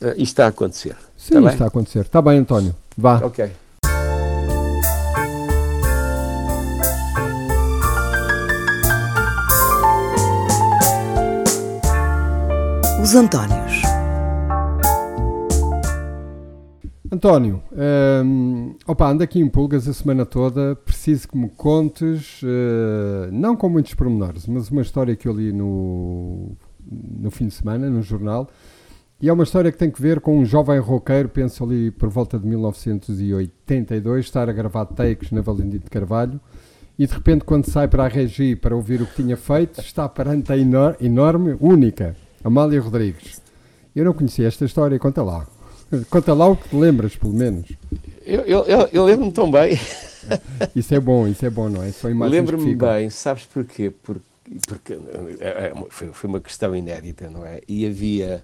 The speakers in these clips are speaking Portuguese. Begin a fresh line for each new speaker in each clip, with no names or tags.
Uh, isto está a acontecer.
Sim, está, está a acontecer. Está bem, António. Vá.
Ok.
Os Antónios.
António, um, opa, ando aqui em pulgas a semana toda. Preciso que me contes, uh, não com muitos pormenores, mas uma história que eu li no, no fim de semana, no jornal. E é uma história que tem que ver com um jovem roqueiro, penso ali por volta de 1982, estar a gravar takes na Valentim de Carvalho. E de repente, quando sai para a regi para ouvir o que tinha feito, está perante a enorme, única, Amália Rodrigues. Eu não conhecia esta história, conta lá. Conta lá o que te lembras, pelo menos.
Eu, eu, eu, lembro-me tão bem.
Isso é bom, isso é bom, não é?
São imagens Lembro-me bem, sabes porquê? Porque, porque é, é, foi, foi uma questão inédita, não é? E havia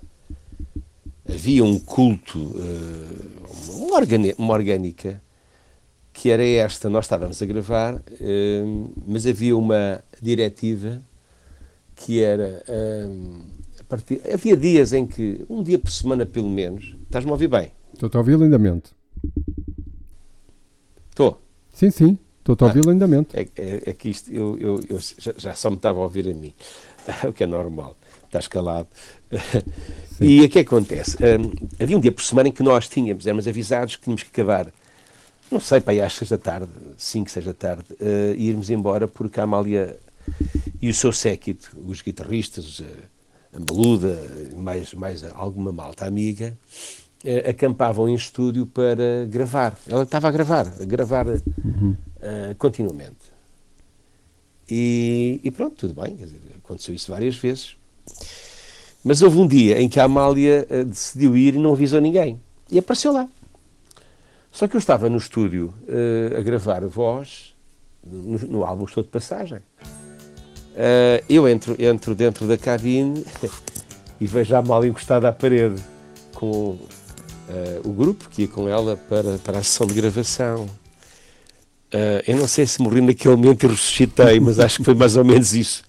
havia um culto, uma, uma orgânica, que era esta. Nós estávamos a gravar, mas havia uma diretiva que era partir, havia dias em que, um dia por semana pelo menos, estás-me a ouvir bem?
Estou a ouvir lindamente.
Estou?
Sim, sim, estou a ouvir ah, lindamente.
É, é, é, que isto, eu, eu, eu já, já, só me estava a ouvir a mim, o que é normal, estás calado. E o que acontece? Um, havia um dia por semana em que nós tínhamos, éramos avisados que tínhamos que acabar, não sei, para aí às seis da tarde, cinco, seis da tarde, uh, e irmos embora porque a Amália e o seu séquito, os guitarristas, uh, a Beluda, mais, mais alguma malta amiga, eh, acampavam em estúdio para gravar. Ela estava a gravar, a gravar uhum. uh, continuamente. E, e, pronto, tudo bem, dizer, aconteceu isso várias vezes. Mas houve um dia em que a Amália uh, decidiu ir e não avisou ninguém. E apareceu lá. Só que eu estava no estúdio uh, a gravar a voz no, no álbum Estou de Passagem. Uh, eu entro, entro dentro da cabine e vejo a mal encostada à parede com o grupo que ia com ela para, para a sessão de gravação. Eu não sei se morri naquele momento e ressuscitei, mas acho que foi mais ou menos isso.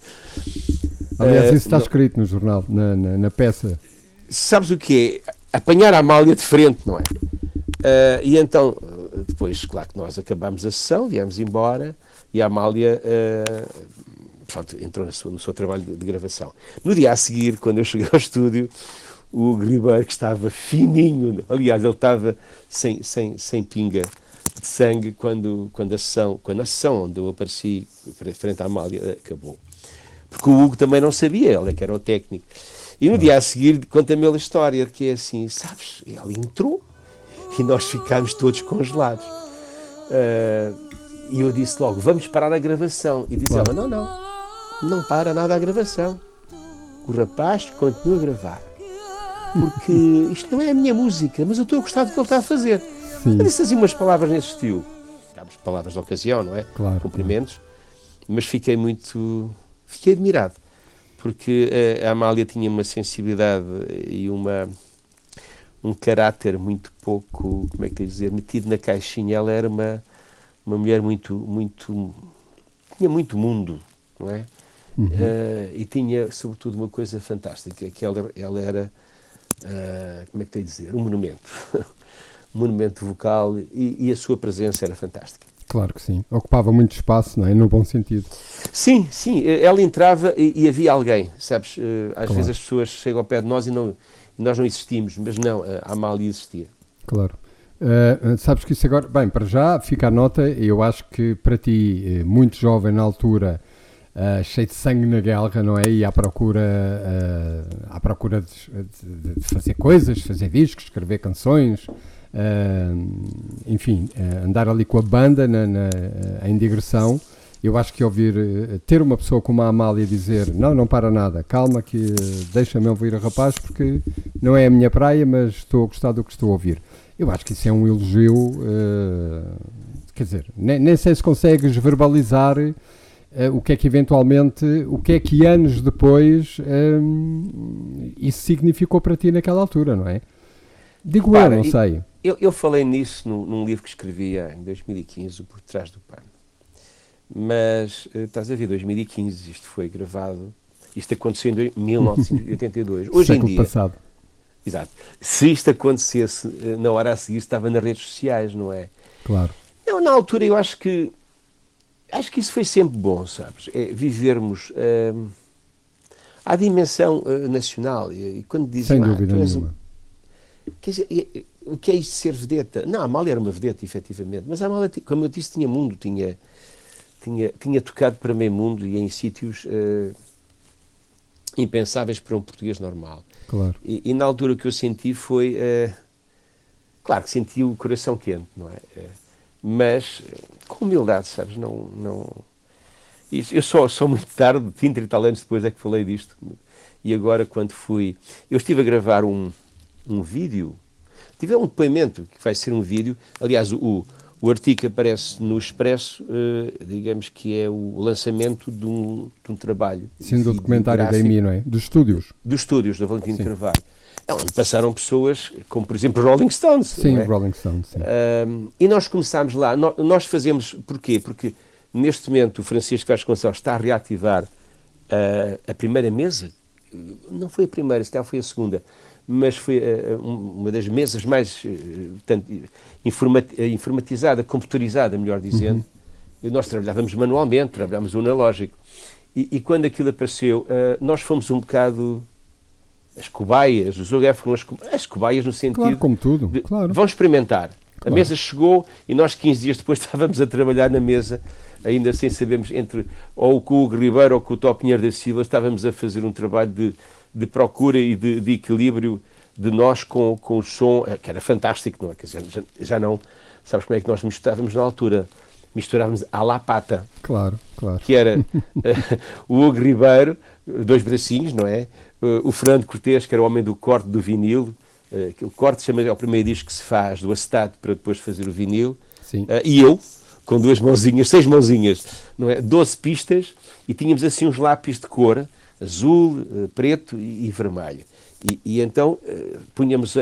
Aliás, isso está não... escrito no jornal, na, na, na, peça.
Sabes o que é? Apanhar a Amália de frente, não é? e então, depois, claro que nós acabámos a sessão, viemos embora e a Amália portanto, entrou no seu, no seu trabalho de, de, gravação. No dia a seguir, quando eu cheguei ao estúdio, o Gribeiro, que estava fininho, aliás, ele estava sem, sem, sem pinga de sangue quando, quando, a sessão, quando a sessão onde eu apareci frente à Amália acabou. Porque o Hugo também não sabia, ele é que era o técnico. E no dia a seguir conta-me a história, que é assim, sabes, ele entrou e nós ficámos todos congelados. Uh, e eu disse logo, vamos parar a gravação. E disse ela, não, não, não para nada a gravação. O rapaz continua a gravar. Porque isto não é a minha música, mas eu estou a gostar do que ele está a fazer. Sim. Eu disse assim umas palavras nesse estilo. Palavras de ocasião, não é?
Claro.
Cumprimentos. Mas fiquei muito. Fiquei admirado. Porque a Amália tinha uma sensibilidade e uma um caráter muito pouco, como é que dizer, metido na caixinha. Ela era uma, uma mulher muito, muito, tinha muito mundo, não é? Uhum. Uh, e tinha, sobretudo, uma coisa fantástica, que ela, ela era, uh, como é que tenho a dizer, um monumento. um monumento vocal e, e, a sua presença era fantástica.
Claro que sim. Ocupava muito espaço, não é? No bom sentido.
Sim, sim. Ela entrava e, e havia alguém, sabes? Uh, às claro. vezes as pessoas chegam ao pé de nós e, não, nós não existimos, mas não, a Amália existia.
Claro. Uh, sabes que isso agora, bem, para já fica a nota, eu acho que para ti, muito jovem na altura, Uh, cheio de sangue na guerra, não é? E à procura, uh, à procura de, de, de, fazer coisas, fazer discos, escrever canções, enfim, andar ali com a banda na, na, em digressão. Eu acho que ouvir, ter uma pessoa como a Amália dizer não, não para nada, calma que deixa-me ouvir a rapaz porque não é a minha praia, mas estou a gostar do que estou a ouvir. Eu acho que isso é um elogio, quer dizer, nem, nem sei se consegues verbalizar uh, o que é que eventualmente, o que é que anos depois um, isso significou para ti naquela altura, não é? Digo Para, eu, não sei.
Eu, eu falei nisso num, num, livro que escrevia em 2015, Por Trás do Pano. Mas, uh, estás a ver, 2015, isto foi gravado, isto aconteceu em 1982. Hoje em dia.
passado.
Exato. Se isto acontecesse eh, na hora a seguir, estava nas redes sociais, não é?
Claro.
Não, na altura eu acho que acho que isso foi sempre bom, sabes? É vivermos hum, à dimensão uh, nacional. E, e, quando dizem,
Sem dúvida nenhuma.
Quer dizer, o que é isso de ser vedeta? Não, a Amália era uma vedeta, efetivamente, mas a Amália, como eu disse, tinha mundo, tinha, tinha, tinha tocado para meio mundo e em sítios uh, impensáveis para um português normal.
Claro.
E, e, na altura o que eu senti foi, uh, claro que senti o coração quente, não é? Uh, mas com humildade, sabes? Não, não. Eu só, só muito tarde, 20 e tal anos depois, é que falei disto. E agora, quando fui. Eu estive a gravar um, um vídeo, tive um depoimento que vai ser um vídeo. Aliás, o, o artigo que aparece no Expresso, uh, digamos que é o lançamento de um, de um trabalho.
Sim, do documentário da EMI, não é? Dos estúdios.
Dos estúdios, da Valentim Carvalho. É onde passaram pessoas como, por exemplo, Rolling Stones.
Sim,
é?
Rolling Stones. Sim.
E nós começámos lá, nós, nós, fazemos, porquê? Porque neste momento o Francisco Vasconcelos está a reativar uh, a primeira mesa, não foi a primeira, se foi a segunda, mas foi uh, uma das mesas mais tanto, informatizada, computarizada, melhor dizendo. Uhum. Nós trabalhávamos manualmente, trabalhávamos o analógico. E, e quando aquilo apareceu, nós fomos um bocado as cobaias, os OGF foram as, as cobaias no sentido.
Claro, como tudo.
De,
claro.
Vão experimentar. Claro. A mesa chegou e nós 15 dias depois estávamos a trabalhar na mesa, ainda sem sabermos, entre ou com o Ribeiro ou com o Tó Pinheiro da Silva, estávamos a fazer um trabalho de, de procura e de, de, equilíbrio de nós com, com o som, eh, que era fantástico, não é? Quer dizer, já, já não. Sabes como é que nós misturávamos na altura? Misturávamos à la pata.
Claro, claro.
Que era uh, o Hugo Ribeiro, dois bracinhos, não é? Uh, o Fernando Cortês, que era o homem do corte do vinil, uh, o corte chama é o primeiro disco que se faz do acetato para depois fazer o vinil, uh, e eu, com duas mãozinhas, seis mãozinhas, não é? 12 pistas, e tínhamos assim uns lápis de cor, azul, uh, preto e, e vermelho. E, e então punhamos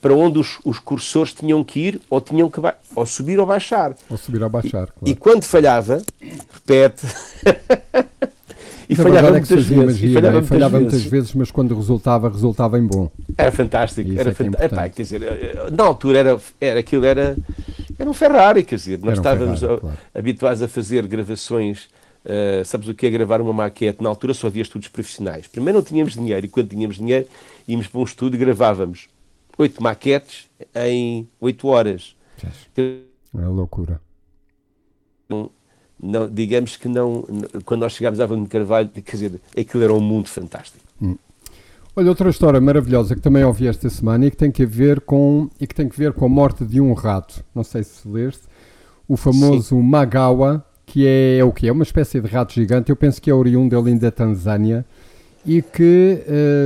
para onde os, os, cursores tinham que ir, ou tinham que ou subir ou baixar.
Ou subir ou baixar, claro.
E quando falhava, repete.
E Na falhava muitas vezes. Magia, falhava, muitas, falhava vezes. muitas, vezes. mas quando resultava, resultava em bom.
Era fantástico. Era é fant... é Epá, quer dizer, na altura era, era aquilo era, era um Ferrari, quer dizer, nós um estávamos Ferrari, claro. habituados a fazer gravações. Uh, sabes o que é gravar uma maquete? Na altura só havia estudos profissionais. Primeiro não tínhamos dinheiro e quando tínhamos dinheiro íamos para um estúdio e gravávamos oito maquetes em oito horas.
É loucura.
Não, digamos que não, quando nós chegámos à Avenida de Carvalho, quer dizer, aquilo era um mundo fantástico.
Hum. Olha, outra história maravilhosa que também ouvi esta semana e que tem que ver com, e que tem que ver com a morte de um rato. Não sei se leste. O famoso Sim. Magawa, que é, é o que é? Uma espécie de rato gigante. Eu penso que é oriundo ali da Tanzânia e que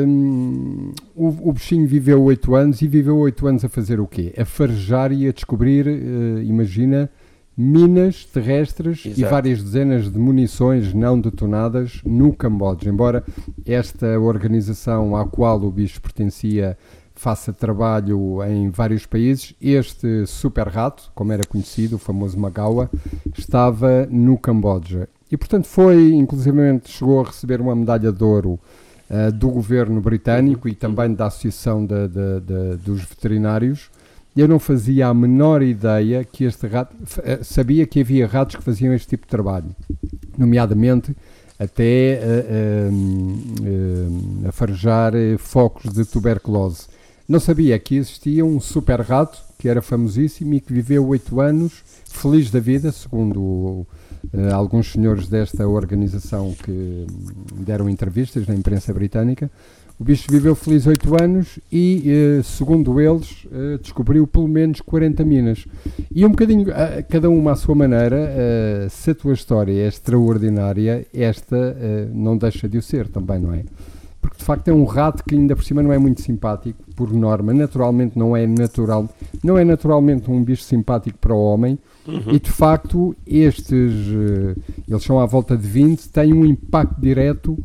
hum, o, o, bichinho viveu oito anos e viveu oito anos a fazer o quê? A farejar e a descobrir, uh, imagina, minas terrestres Exato. e várias dezenas de munições não detonadas no Camboja. Embora esta organização à qual o bicho pertencia faça trabalho em vários países, este super rato, como era conhecido, o famoso Magawa, estava no Camboja. E portanto foi, inclusivamente, chegou a receber uma medalha de ouro uh, do governo britânico e também da Associação de, de, de, dos Veterinários eu não fazia a menor ideia que este rato. Eh, sabia que havia ratos que faziam este tipo de trabalho, nomeadamente até a, a, a farejar eh, focos de tuberculose. Não sabia que existia um super rato que era famosíssimo e que viveu oito anos feliz da vida, segundo uh, alguns senhores desta organização que deram entrevistas na imprensa britânica. O bicho viveu feliz 8 anos e, eh, segundo eles, eh, descobriu pelo menos 40 minas. E um bocadinho, cada uma à sua maneira, se a tua história é extraordinária, esta não deixa de o ser também, não é? De facto é um rato que ainda por cima não é muito simpático, por norma, naturalmente não é natural, não é naturalmente um bicho simpático para o homem, Uhum. E de facto, estes, eh, eles são à volta de 20, têm um impacto direto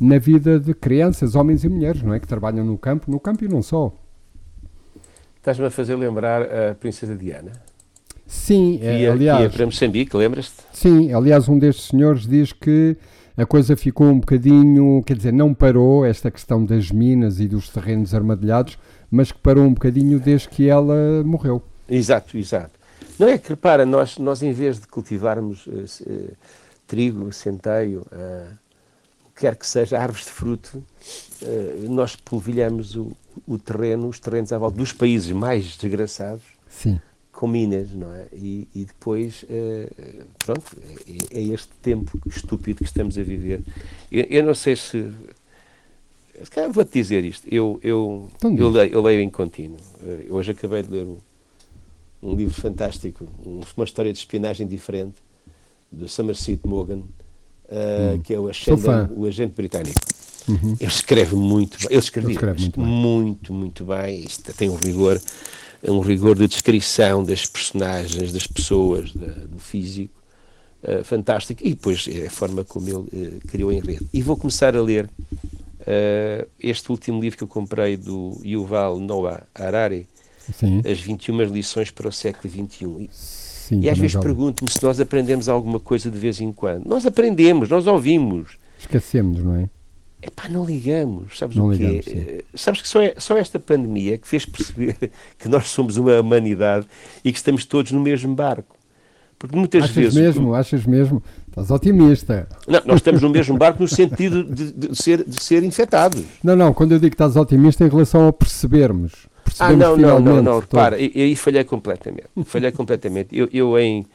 na vida de crianças, homens e mulheres, não é? Que trabalham no campo, no campo e não só.
Estás-me a fazer lembrar a Princesa Diana?
Sim,
que ia,
aliás.
Que ia para Moçambique, lembras-te?
Sim, aliás, um destes senhores diz que a coisa ficou um bocadinho, quer dizer, não parou esta questão das minas e dos terrenos armadilhados, mas que parou um bocadinho desde que ela morreu.
Exato, exato. Não é que, repara, nós, nós em vez de cultivarmos uh, uh, trigo, centeio, uh, o que quer que seja, árvores de fruto, nós polvilhamos o, o terreno, os terrenos à volta dos países mais desgraçados,
Sim
com minas, não é? E, e depois, eh, pronto, é, é, este tempo estúpido que estamos a viver. Eu, eu não sei se. Vou-te dizer isto. Eu, eu, então eu, leio, eu leio em contínuo. Eh, hoje acabei de ler um, um livro fantástico, uma história de espionagem diferente, do Somerset Maugham, uh, hum. que é o agente, o agente britânico. Uhum. Ele escreve muito bem. Ele escrevia ele muito, muito, muito bem. Isto tem um rigor um rigor de descrição das personagens, das pessoas, da, do físico, uh, fantástico. E depois é a forma como ele uh, criou em rede. E vou começar a ler uh, este último livro que eu comprei do Yuval Noah Harari, Sim. As 21 lições para o século XXI. Sim, e às vezes pergunto-me se nós aprendemos alguma coisa de vez em quando. Nós aprendemos, nós ouvimos.
Esquecemos, não é?
Epá, não ligamos, sabes não o quê? Ligamos, eh, sabes que só, é, só esta pandemia que fez perceber que nós somos uma humanidade e que estamos todos no mesmo barco. Porque muitas
achas
vezes.
mesmo, achas mesmo? Estás otimista.
Não, nós estamos no mesmo barco no sentido de, de, ser, de ser infectados.
Não, não, quando eu digo que estás otimista em relação a percebermos.
ah, não, não, não, não, repara, aí falhei completamente. Falhei completamente. Eu, eu em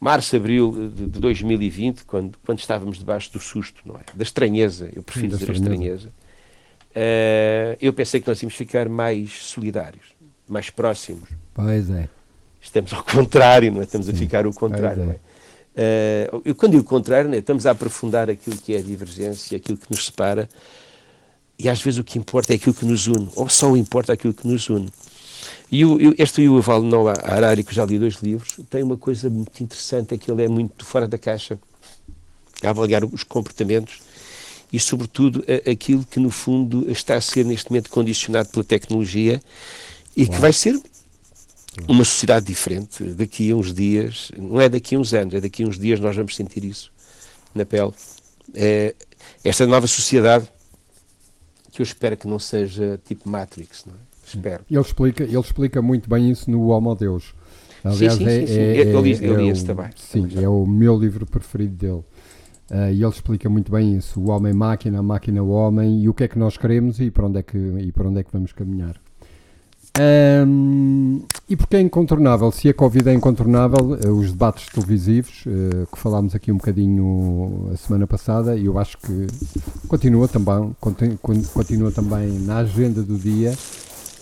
março, abril de 2020, quando, quando estávamos debaixo do susto, não é? Da estranheza, eu prefiro Sim, dizer estranheza, uh, eu pensei que nós íamos ficar mais solidários, mais próximos.
Pois é.
Estamos ao contrário, não é? Estamos Sim, a ficar o contrário, é. não é? Uh, eu, quando digo o contrário, é? estamos a aprofundar aquilo que é a divergência, aquilo que nos separa, e às vezes o que importa é aquilo que nos une, ou só importa aquilo que nos une. E o, este Yuval Noah Harari, que já li dois livros, tem uma coisa muito interessante, é que ele é muito fora da caixa, a avaliar os comportamentos e, sobretudo, a, aquilo que, no fundo, está a ser neste momento condicionado pela tecnologia e que vai ser uma sociedade diferente daqui a uns dias, não é daqui a uns anos, é daqui a uns dias nós vamos sentir isso na pele. É, esta nova sociedade que eu espero que não seja tipo Matrix, não é? Espero.
Ele explica, ele explica muito bem isso no Homo Deus.
Aliás, sim, sim, é, sim, sim. É, eu, li, eu li é, esse também.
Sim, é o meu livro preferido dele. Uh, e ele explica muito bem isso, o homem-máquina, a máquina o homem, e o que é que nós queremos e para onde é que, e para onde é que vamos caminhar. Um, e porque é incontornável? Se a Covid é incontornável, uh, os debates televisivos, uh, que falámos aqui um bocadinho a semana passada, e eu acho que continua também, continua também na agenda do dia,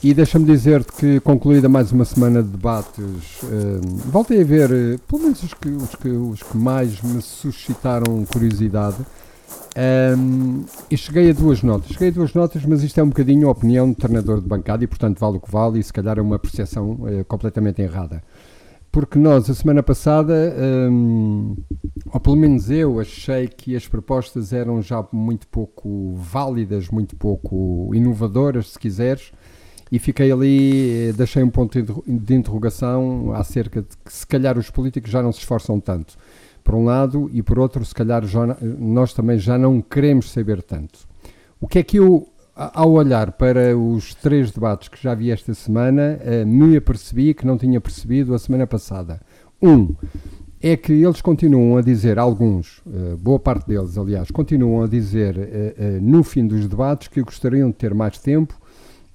e deixa-me dizer-te que, concluída mais uma semana de debates, uh, voltei a ver, uh, pelo menos os que, os, que, os que mais me suscitaram curiosidade, um, e cheguei a duas notas. Cheguei a duas notas, mas isto é um bocadinho a opinião do treinador de bancada e, portanto, vale o que vale, e se calhar é uma percepção uh, completamente errada. Porque nós, a semana passada, um, ou pelo menos eu, achei que as propostas eram já muito pouco válidas, muito pouco inovadoras, se quiseres, e fiquei ali, eh, deixei um ponto de interrogação acerca de que se calhar os políticos já não se esforçam tanto, por um lado, e por outro, se calhar já, nós também já não queremos saber tanto. O que é que eu, ao olhar para os três debates que já vi esta semana, eh, me apercebi que não tinha percebido a semana passada? Um, é que eles continuam a dizer, alguns, eh, boa parte deles, aliás, continuam a dizer no fim dos debates que gostariam de ter mais tempo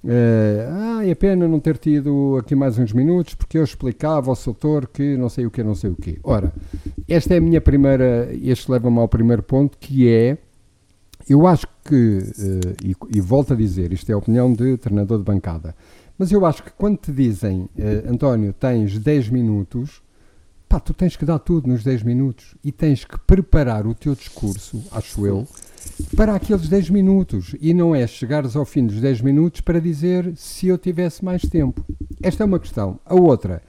é, ah, é pena não ter tido aqui mais uns minutos porque eu explicava ao doutor que não sei o que, não sei o que. Ora, esta é a minha primeira, este leva-me ao primeiro ponto que é, eu acho que, uh, e, e, volto a dizer, isto é a opinião de treinador de bancada, mas eu acho que quando te dizem, uh, António, tens 10 minutos, pá, tu tens que dar tudo nos 10 minutos e tens que preparar o teu discurso, acho eu, para aqueles 10 minutos e não é chegares ao fim dos 10 minutos para dizer se eu tivesse mais tempo. Esta é uma questão. A outra,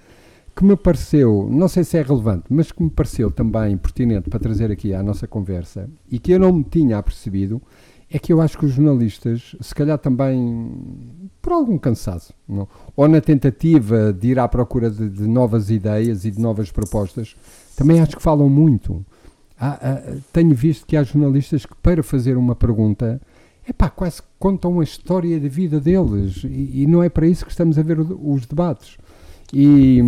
que me pareceu, não sei se é relevante, mas que me pareceu também pertinente para trazer aqui à nossa conversa e que eu não me tinha apercebido, é que eu acho que os jornalistas, se calhar também por algum cansaço, não? ou na tentativa de ir à procura de, de novas ideias e de novas propostas, também acho que falam muito há, tenho visto que há jornalistas que, para fazer uma pergunta, epá, quase contam a história da vida deles e, e não é para isso que estamos a ver os debates. E,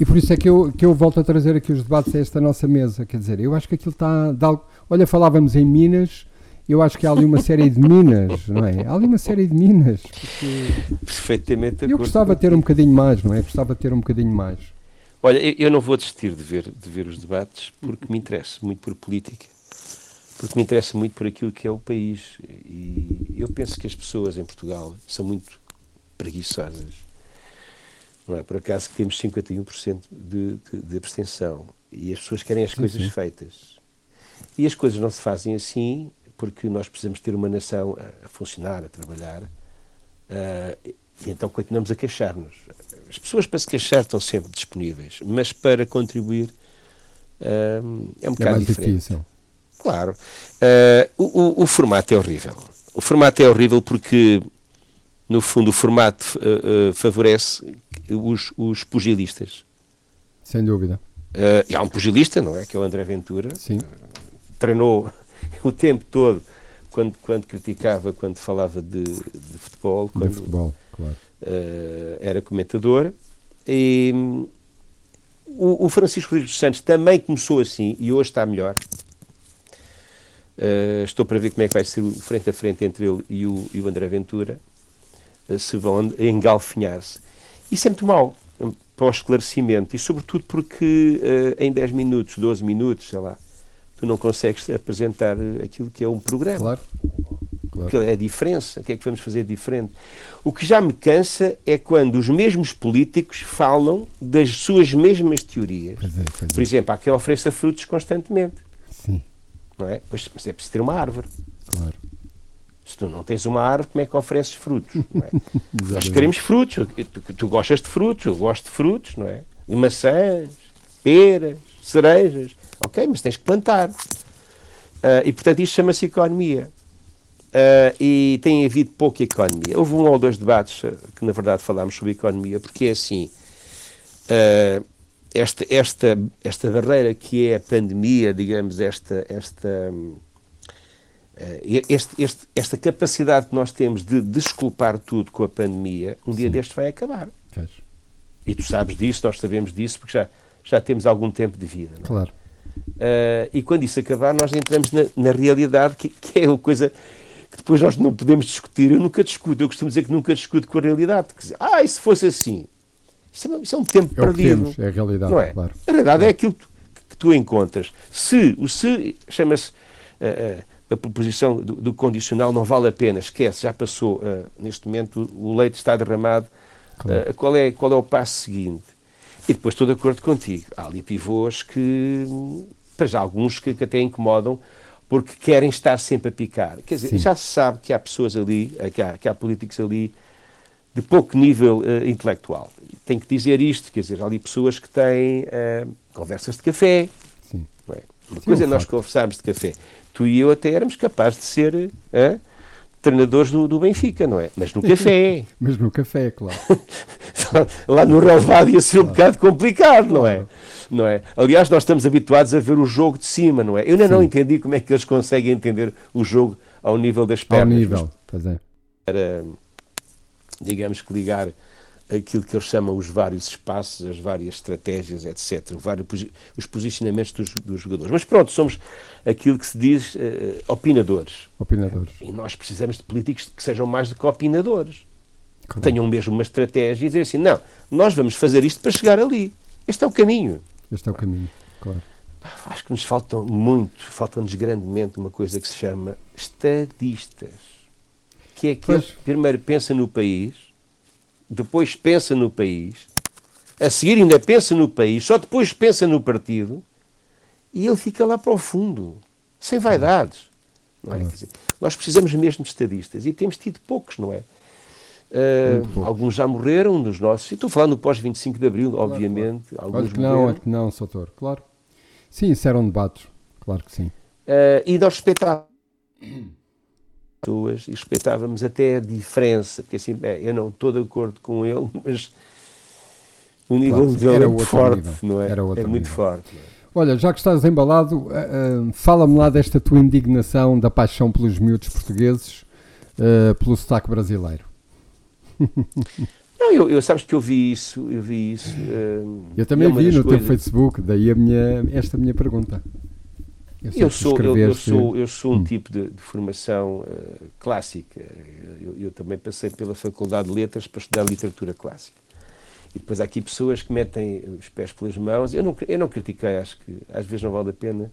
e por isso é que eu, que eu volto a trazer aqui os debates a esta nossa mesa. Quer dizer, eu acho que aquilo está. Olha, falávamos em Minas eu acho que há ali uma série de minas, não é? Há ali uma série de minas.
Perfeitamente.
Eu gostava de ter um bocadinho mais, não é? Gostava de ter um bocadinho mais.
Olha, eu não vou desistir de ver, de ver os debates porque me interessa muito por política, porque me interessa muito por aquilo que é o país. E eu penso que as pessoas em Portugal são muito preguiçosas. Não é? Por acaso que temos 51% de, de, de abstenção e as pessoas querem as coisas sim. feitas. E as coisas não se fazem assim porque nós precisamos ter uma nação a, a funcionar, a trabalhar, uh, e então continuamos a queixar-nos. As pessoas para se queixar estão sempre disponíveis, mas para contribuir uh, é um é bocado é diferente. Difícil. Claro. Uh, o, o, formato é horrível. O formato é horrível porque, no fundo, o formato favorece os, os pugilistas.
Sem dúvida.
Uh, há um pugilista, não é? Que é o André Ventura. Sim. Treinou o tempo todo, quando, quando criticava, quando falava de, de futebol, quando
de futebol, claro.
Uh, era comentador. E o, o, Francisco Rodrigues dos Santos também começou assim e hoje está melhor. Uh, estou para ver como é que vai ser o frente a frente entre ele e o, e o André Ventura, uh, se vão engalfinhar-se. Isso é muito mau para o esclarecimento e, sobretudo, porque em 10 minutos, 12 minutos, sei lá, tu não consegues apresentar aquilo que é um programa.
Claro. Claro.
Que é a diferença. O que é que vamos fazer diferente? O que já me cansa é quando os mesmos políticos falam das suas mesmas teorias. Pois é, pois é. Por exemplo, há quem ofereça frutos constantemente.
Sim.
Não é? Mas é preciso ter uma árvore.
Claro.
Se tu não tens uma árvore, como é que ofereces frutos? É? Nós queremos frutos. Tu, tu, gostas de frutos, eu gosto de frutos, não é? De maçãs, peras, cerejas. Ok, mas tens que plantar. Uh, e portanto isto chama-se economia. Uh, e tem havido pouca economia. Houve um ou dois debates uh, que na verdade falámos sobre economia, porque é assim. esta, esta, esta barreira que é a pandemia, digamos, esta, esta, este, este, esta capacidade que nós temos de desculpar tudo com a pandemia, um Sim. dia deste vai acabar. E tu sabes disso, nós sabemos disso, porque já, já temos algum tempo de vida. Não?
É? Claro.
Uh, e quando isso acabar, nós entramos na, na realidade, que, que, é uma coisa que depois nós não podemos discutir. Eu nunca discuto, eu costumo dizer que nunca discuto com a realidade. Dizer, ah, e se fosse assim? Isso é, isso é um tempo
é
perdido.
Temos, é a realidade,
não é?
Claro.
A realidade é aquilo que, tu encontras. Se, o se chama-se. Uh, a proposição do, do, condicional não vale a pena, esquece, já passou, uh, neste momento o leite está derramado, claro. uh, qual, é, qual é o passo seguinte? E depois estou de acordo contigo. Há ali pivôs que, para já alguns que, que até incomodam, porque querem estar sempre a picar. Quer dizer, Sim. já se sabe que há pessoas ali, eh, que há, que há políticos ali de pouco nível uh, intelectual. Tenho que dizer isto, quer dizer, há ali pessoas que têm uh, conversas de café. Sim. É? Uma Sim, coisa é nós conversarmos de café. Tu e eu até éramos capazes de ser uh, treinadores do, do, Benfica, não é? Mas no café.
Mas no café, claro.
Lá no relevado ia ser um bocado complicado, não é? Não é? Aliás, nós estamos habituados a ver o jogo de cima, não é? Eu ainda Sim. não entendi como é que eles conseguem entender o jogo ao nível das pernas.
Ao nível, pois é.
Para, digamos que ligar aquilo que eles chamam os vários espaços, as várias estratégias, etc., vários, os posicionamentos dos, dos, jogadores. Mas pronto, somos aquilo que se diz uh, opinadores.
Opinadores.
E nós precisamos de políticos que sejam mais do que opinadores. Claro. Que tenham mesmo uma estratégia e dizer assim: não, nós vamos fazer isto para chegar ali. Este é o caminho.
Este é o caminho, claro.
Acho que nos faltam muito, falta-nos grandemente uma coisa que se chama estadistas. Que é que primeiro pensa no país depois pensa no país, a seguir ainda pensa no país, só depois pensa no partido, e ele fica lá para o fundo, sem vaidades. Não é? Dizer, nós precisamos mesmo de estadistas, e temos tido poucos, não é? Uh, alguns já morreram dos nossos. E estou falando no pós-25 de Abril, claro, obviamente. Claro.
Alguns Olha que não, é que não, Soutor, claro. Sim, isso eram debates, claro que sim.
Uh, e nós respeitávamos pessoas e respeitávamos até a diferença, porque assim, é, eu não estou de acordo com ele, mas o nível claro, dele é muito forte, nível. não é?
Era
outro é muito
nível.
forte. É?
Olha, já que estás embalado, uh, uh, fala-me lá desta tua indignação da paixão pelos miúdos portugueses, uh, pelo sotaque brasileiro.
Não, eu, eu, sabes que eu vi isso, eu vi isso.
eu também é vi no coisas... teu Facebook, daí a minha, esta minha pergunta.
Eu, eu sou, eu, eu, sou, eu sou um hum. tipo de, de formação clássica. Eu, também passei pela Faculdade de Letras para estudar literatura clássica. E depois há aqui pessoas que metem os pés pelas mãos. Eu não, eu não critiquei, acho que às vezes não vale a pena.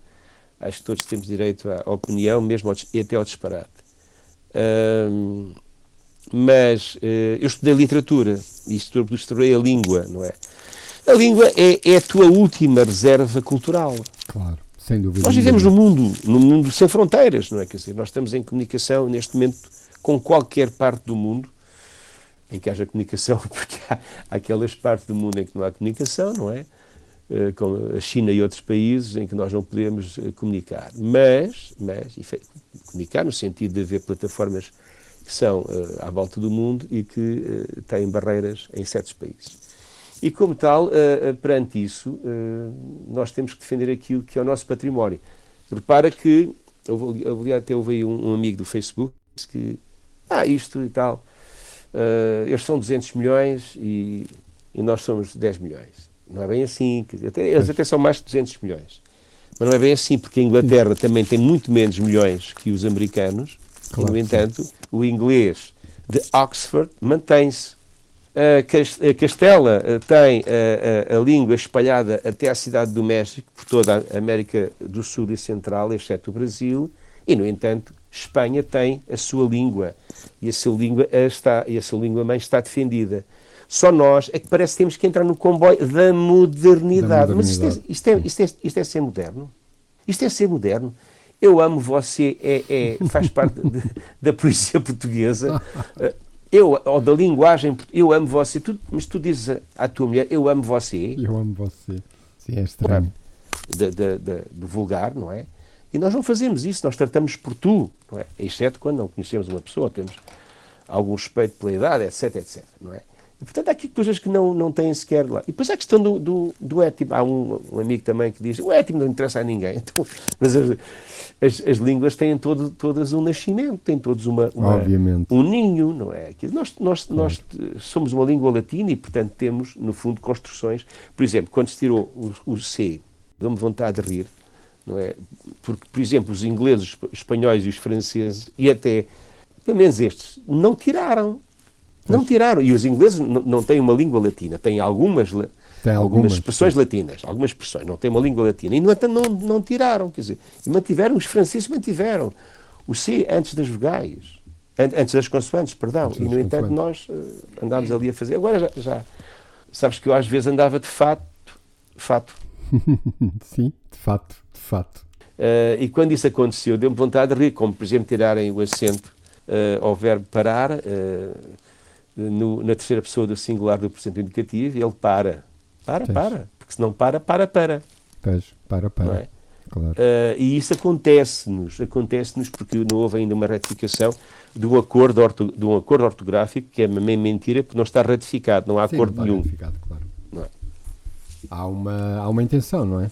Acho que todos temos direito à opinião, mesmo ao, e até ao disparate. Um, mas uh, eu estudei literatura e estudei a língua, não é? A língua é, é, a tua última reserva cultural.
Claro, sem dúvida.
Nós vivemos num mundo, num mundo sem fronteiras, não é? Quer dizer, nós estamos em comunicação neste momento com qualquer parte do mundo em que haja comunicação, porque há, aquelas partes do mundo em que não há comunicação, não é? Uh, como a China e outros países em que nós não podemos uh, comunicar. Mas, mas comunicar no sentido de haver plataformas que são uh, à volta do mundo e que têm barreiras em certos países. E como tal, perante isso, nós temos que defender aquilo que é o nosso património. Repara que, eu, até houve um, um amigo do Facebook que, ah, isto e tal, uh, eles são 200 milhões e, e, nós somos 10 milhões. Não é bem assim, até, eles até são mais de 200 milhões. Mas não é bem assim, porque a Inglaterra também tem muito menos milhões que os americanos, claro. e, no entanto, o inglês de Oxford mantém-se. A Castela eh, tem a, a, a, língua espalhada até à cidade do México, por toda a América do Sul e Central, exceto o Brasil, e, no entanto, Espanha tem a sua língua e a sua língua está e a sua língua mãe está defendida. Só nós é que parece que temos que entrar no comboio da modernidade. Da modernidade. Mas isto é, isto, é, isto, é, isto é ser moderno? Isto é ser moderno? Eu amo você, é, é faz parte de, da poesia portuguesa. Eu, ou da linguagem, eu amo você, tu, mas tu dizes à tua mulher, eu amo você.
Eu amo você. Sim, é estranho.
De, de, de, do vulgar, não é? E nós não fazemos isso, nós tratamos por tu, não é? exceto quando não conhecemos uma pessoa, temos algum respeito pela idade, etc, etc. Não é? E, portanto, há aqui coisas que não, não têm sequer lá. E depois há a questão do, do, do étimo. Há um, um, amigo também que diz o étimo não interessa a ninguém. Então, mas as, as, as, línguas têm todo, todas um nascimento, têm todos uma, uma um ninho, não é? Nós, nós, claro. nós somos uma língua latina e, portanto, temos, no fundo, construções. Por exemplo, quando se tirou o, o C, deu-me vontade de rir, não é? Porque, por exemplo, os ingleses, os espanhóis e os franceses, e até, pelo menos estes, não tiraram. Não tiraram. E os ingleses não têm uma língua latina, têm algumas, tem algumas, algumas expressões sim. latinas, algumas expressões, não têm uma língua latina. E, no entanto, não, não tiraram, quer dizer, e mantiveram, os franceses mantiveram o C antes das vogais, antes das consoantes, perdão. E, no entanto, nós uh, andámos ali a fazer. Agora já, já, sabes que eu às vezes andava de fato, fato.
sim, de fato fato.
Uh, e quando isso aconteceu, deu-me vontade de rir, como por exemplo tirarem o acento uh, ao verbo parar, uh, no, na terceira pessoa do singular do presente indicativo, ele para. Para, Tens. para. Porque se não para, para, para.
Pois, para, para. É? Claro.
e isso acontece-nos, acontece-nos porque não houve ainda uma ratificação do acordo orto, de um acordo ortográfico, que é uma mentira, porque não está ratificado, não há Sim, acordo não nenhum. Ratificado, claro.
Não é? há, uma, há uma intenção, não é?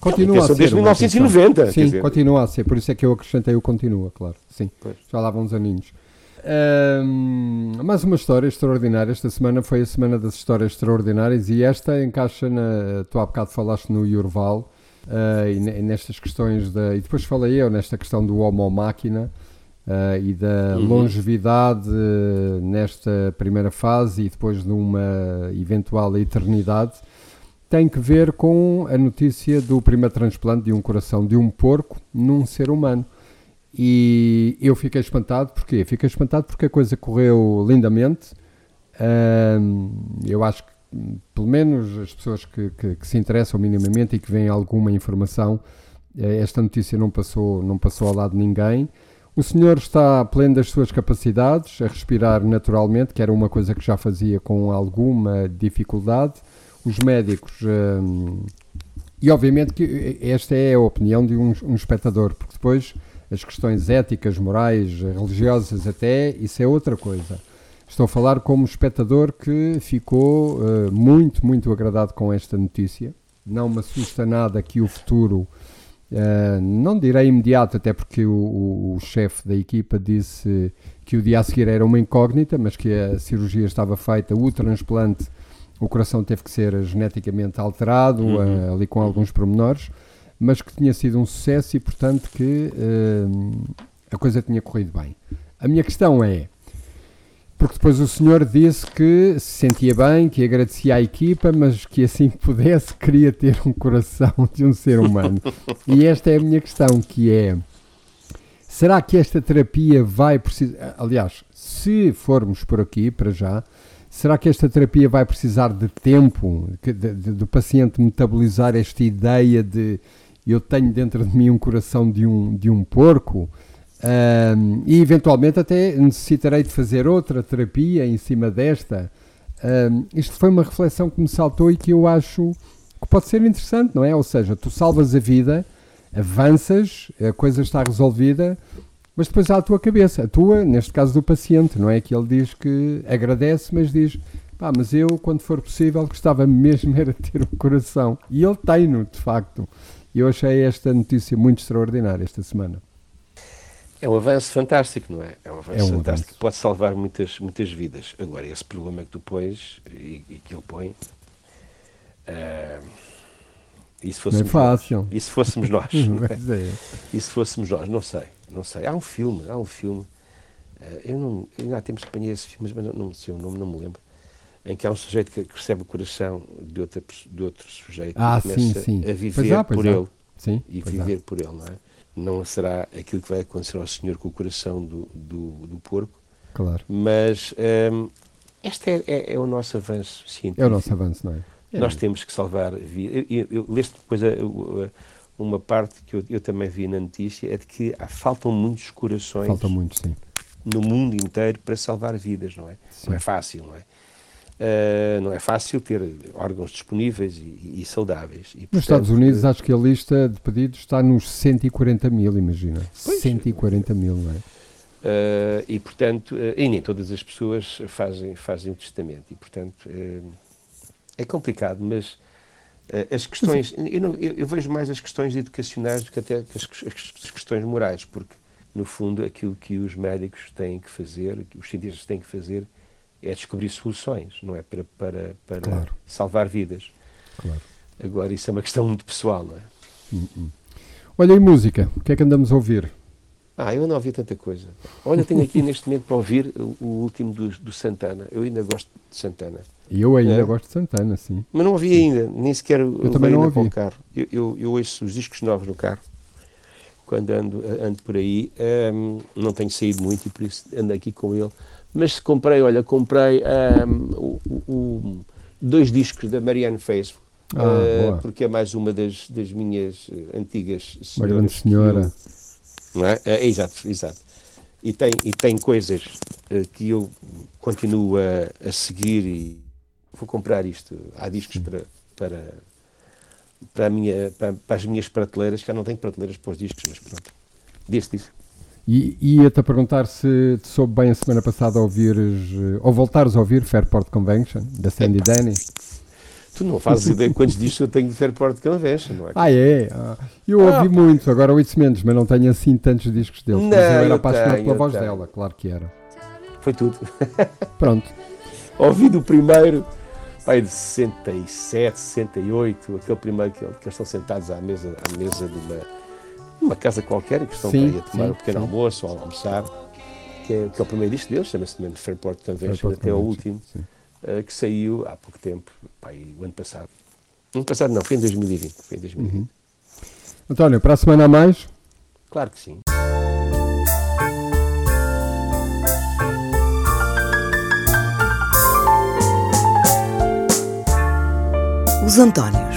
Continua a ser.
Desde 1990.
Sim, dizer... continua a ser. Por isso é que eu acrescentei o continua, claro. Sim, pois. já lá vão uns aninhos. Um, mais uma história extraordinária. Esta semana foi a semana das histórias extraordinárias e esta encaixa na. Tu há bocado falaste no Yurval uh, e, nestas questões da. E depois falei eu nesta questão do homo-máquina uh, e da uhum. longevidade uh, nesta primeira fase e depois de uma eventual eternidade tem que ver com a notícia do primeiro transplante de um coração de um porco num ser humano. E eu fiquei espantado, porquê? Fiquei espantado porque a coisa correu lindamente. eu acho que, pelo menos, as pessoas que, que, que, se interessam minimamente e que veem alguma informação, eh, esta notícia não passou, não passou ao lado de ninguém. O senhor está pleno das suas capacidades, a respirar naturalmente, que era uma coisa que já fazia com alguma dificuldade os médicos. Um, e obviamente que esta é a opinião de um, um, espectador, porque depois as questões éticas, morais, religiosas, até, isso é outra coisa. Estou a falar como espectador que ficou uh, muito, muito agradado com esta notícia não me assusta nada que o futuro, uh, não direi imediato, até porque o, o, o chefe da equipa disse que o dia a seguir era uma incógnita, mas que a cirurgia estava feita, o transplante, o coração teve que ser geneticamente alterado, uhum. uh, ali com alguns pormenores, mas que tinha sido um sucesso e, portanto, que uh, a coisa tinha corrido bem. A minha questão é, porque depois o senhor disse que se sentia bem, que agradecia à equipa, mas que assim que pudesse queria ter um coração de um ser humano. e esta é a minha questão, que é, será que esta terapia vai precisar, aliás, se formos por aqui, para já, será que esta terapia vai precisar de tempo, de, de, do paciente metabolizar esta ideia de eu tenho dentro de mim um coração de um, de um porco? Um, e eventualmente até necessitarei de fazer outra terapia em cima desta. Um, isto foi uma reflexão que me saltou e que eu acho que pode ser interessante, não é? Ou seja, tu salvas a vida, avanças, a coisa está resolvida, mas depois há a tua cabeça, a tua, neste caso do paciente, não é? Que ele diz que agradece, mas diz: pá, mas eu, quando for possível, gostava mesmo era de ter um coração. E ele tem-no, de facto. E eu achei esta notícia muito extraordinária esta semana.
É um avanço fantástico, não é? É um avanço é um fantástico avanço. que pode salvar muitas, muitas vidas. Agora, esse problema que tu pões e, e que ele põe. Uh, e se fôssemos
não é fácil.
Nós, e se fôssemos nós? não é? é? E se fôssemos nós? Não sei, não sei. Há um filme, há um filme. Uh, eu não. Eu há tempos apanhei esse filme, mas não, não sei o nome, não me lembro. Em que há um sujeito que recebe o coração de, outra, de outro sujeito
ah,
e começa
sim, sim.
a viver há, por ele.
Sim,
e viver há. por ele, não é? não será aquilo que vai acontecer ao senhor com o coração do, do, do porco.
Claro.
Mas um, este é, é, é, o nosso avanço científico.
É o nosso avanço, não é? é.
Nós temos que salvar vidas. Eu, eu, eu depois uma parte que eu, eu, também vi na notícia é de que há, faltam muitos corações.
Faltam muitos, sim.
No mundo inteiro para salvar vidas, não é? Sim. Não é fácil, não é? Uh, não é fácil ter órgãos disponíveis e, e saudáveis. E,
portanto, nos Estados Unidos, acho que a lista de pedidos está nos 140 mil, imagina. Pois, 140 mil, não é?
Uh, e, portanto, uh, e nem todas as pessoas fazem, fazem o testamento. E, portanto, é complicado, mas as questões. Eu, não, eu, eu, vejo mais as questões educacionais do que até as, as questões morais, porque, no fundo, aquilo que os médicos têm que fazer, que os cientistas têm que fazer, é descobrir soluções, não é? Para, para, para claro. salvar vidas.
Claro.
Agora, isso é uma questão muito pessoal, não é?
Uh -uh. Olha, e música? O que é que andamos a ouvir?
Ah, eu não ouvi tanta coisa. Olha, tenho aqui neste momento para ouvir o, o último do, do, Santana. Eu ainda gosto de Santana.
E eu ainda é? gosto de Santana, sim.
Mas não ouvi sim. ainda, nem sequer eu também não ouvi. o carro. Eu, eu, eu, ouço os discos novos no carro, quando ando, ando por aí. Um, não tenho saído muito e por isso ando aqui com ele mas comprei, olha, comprei um, o, o, dois discos da Marianne Faithfull, ah, uh, porque é mais uma das, das minhas eh, antigas
senhoras. Uma grande senhora.
Eu, não é? é? exato, exato. E tem, e tem coisas uh, que eu continuo a, a, seguir e vou comprar isto. Há discos para, para, para, minha, para, para, as minhas prateleiras, que eu não tenho prateleiras para os discos, mas pronto. Deste disco.
E ia-te a perguntar se te soube bem a semana passada ouvires, eh, ou voltares a ouvir Fairport Convention, da Sandy Denny.
Tu não fazes ideia quantos discos eu tenho de Fairport Convention, não é?
Ah, é? Ah, eu ouvi ah, muito, agora oito menos, mas não tenho assim tantos discos deles. Não, mas eu era apaixonado pela voz tenho. dela, claro que era.
Foi tudo.
Pronto.
ouvi do primeiro, pai de 67, 68, aquele primeiro que, que eles estão sentados à mesa, à mesa de uma uma casa qualquer, que estão sim, a tomar sim, um pequeno sim. almoço ou almoçar, que é, que é o primeiro disco deles, chama-se mesmo Fairport Convention, Fairport até o último, uh, que saiu há pouco tempo, pá, o ano passado. ano passado não, foi em 2020. Foi em 2020. Uhum.
António, para a semana a mais?
Claro que sim.
Os Antónios.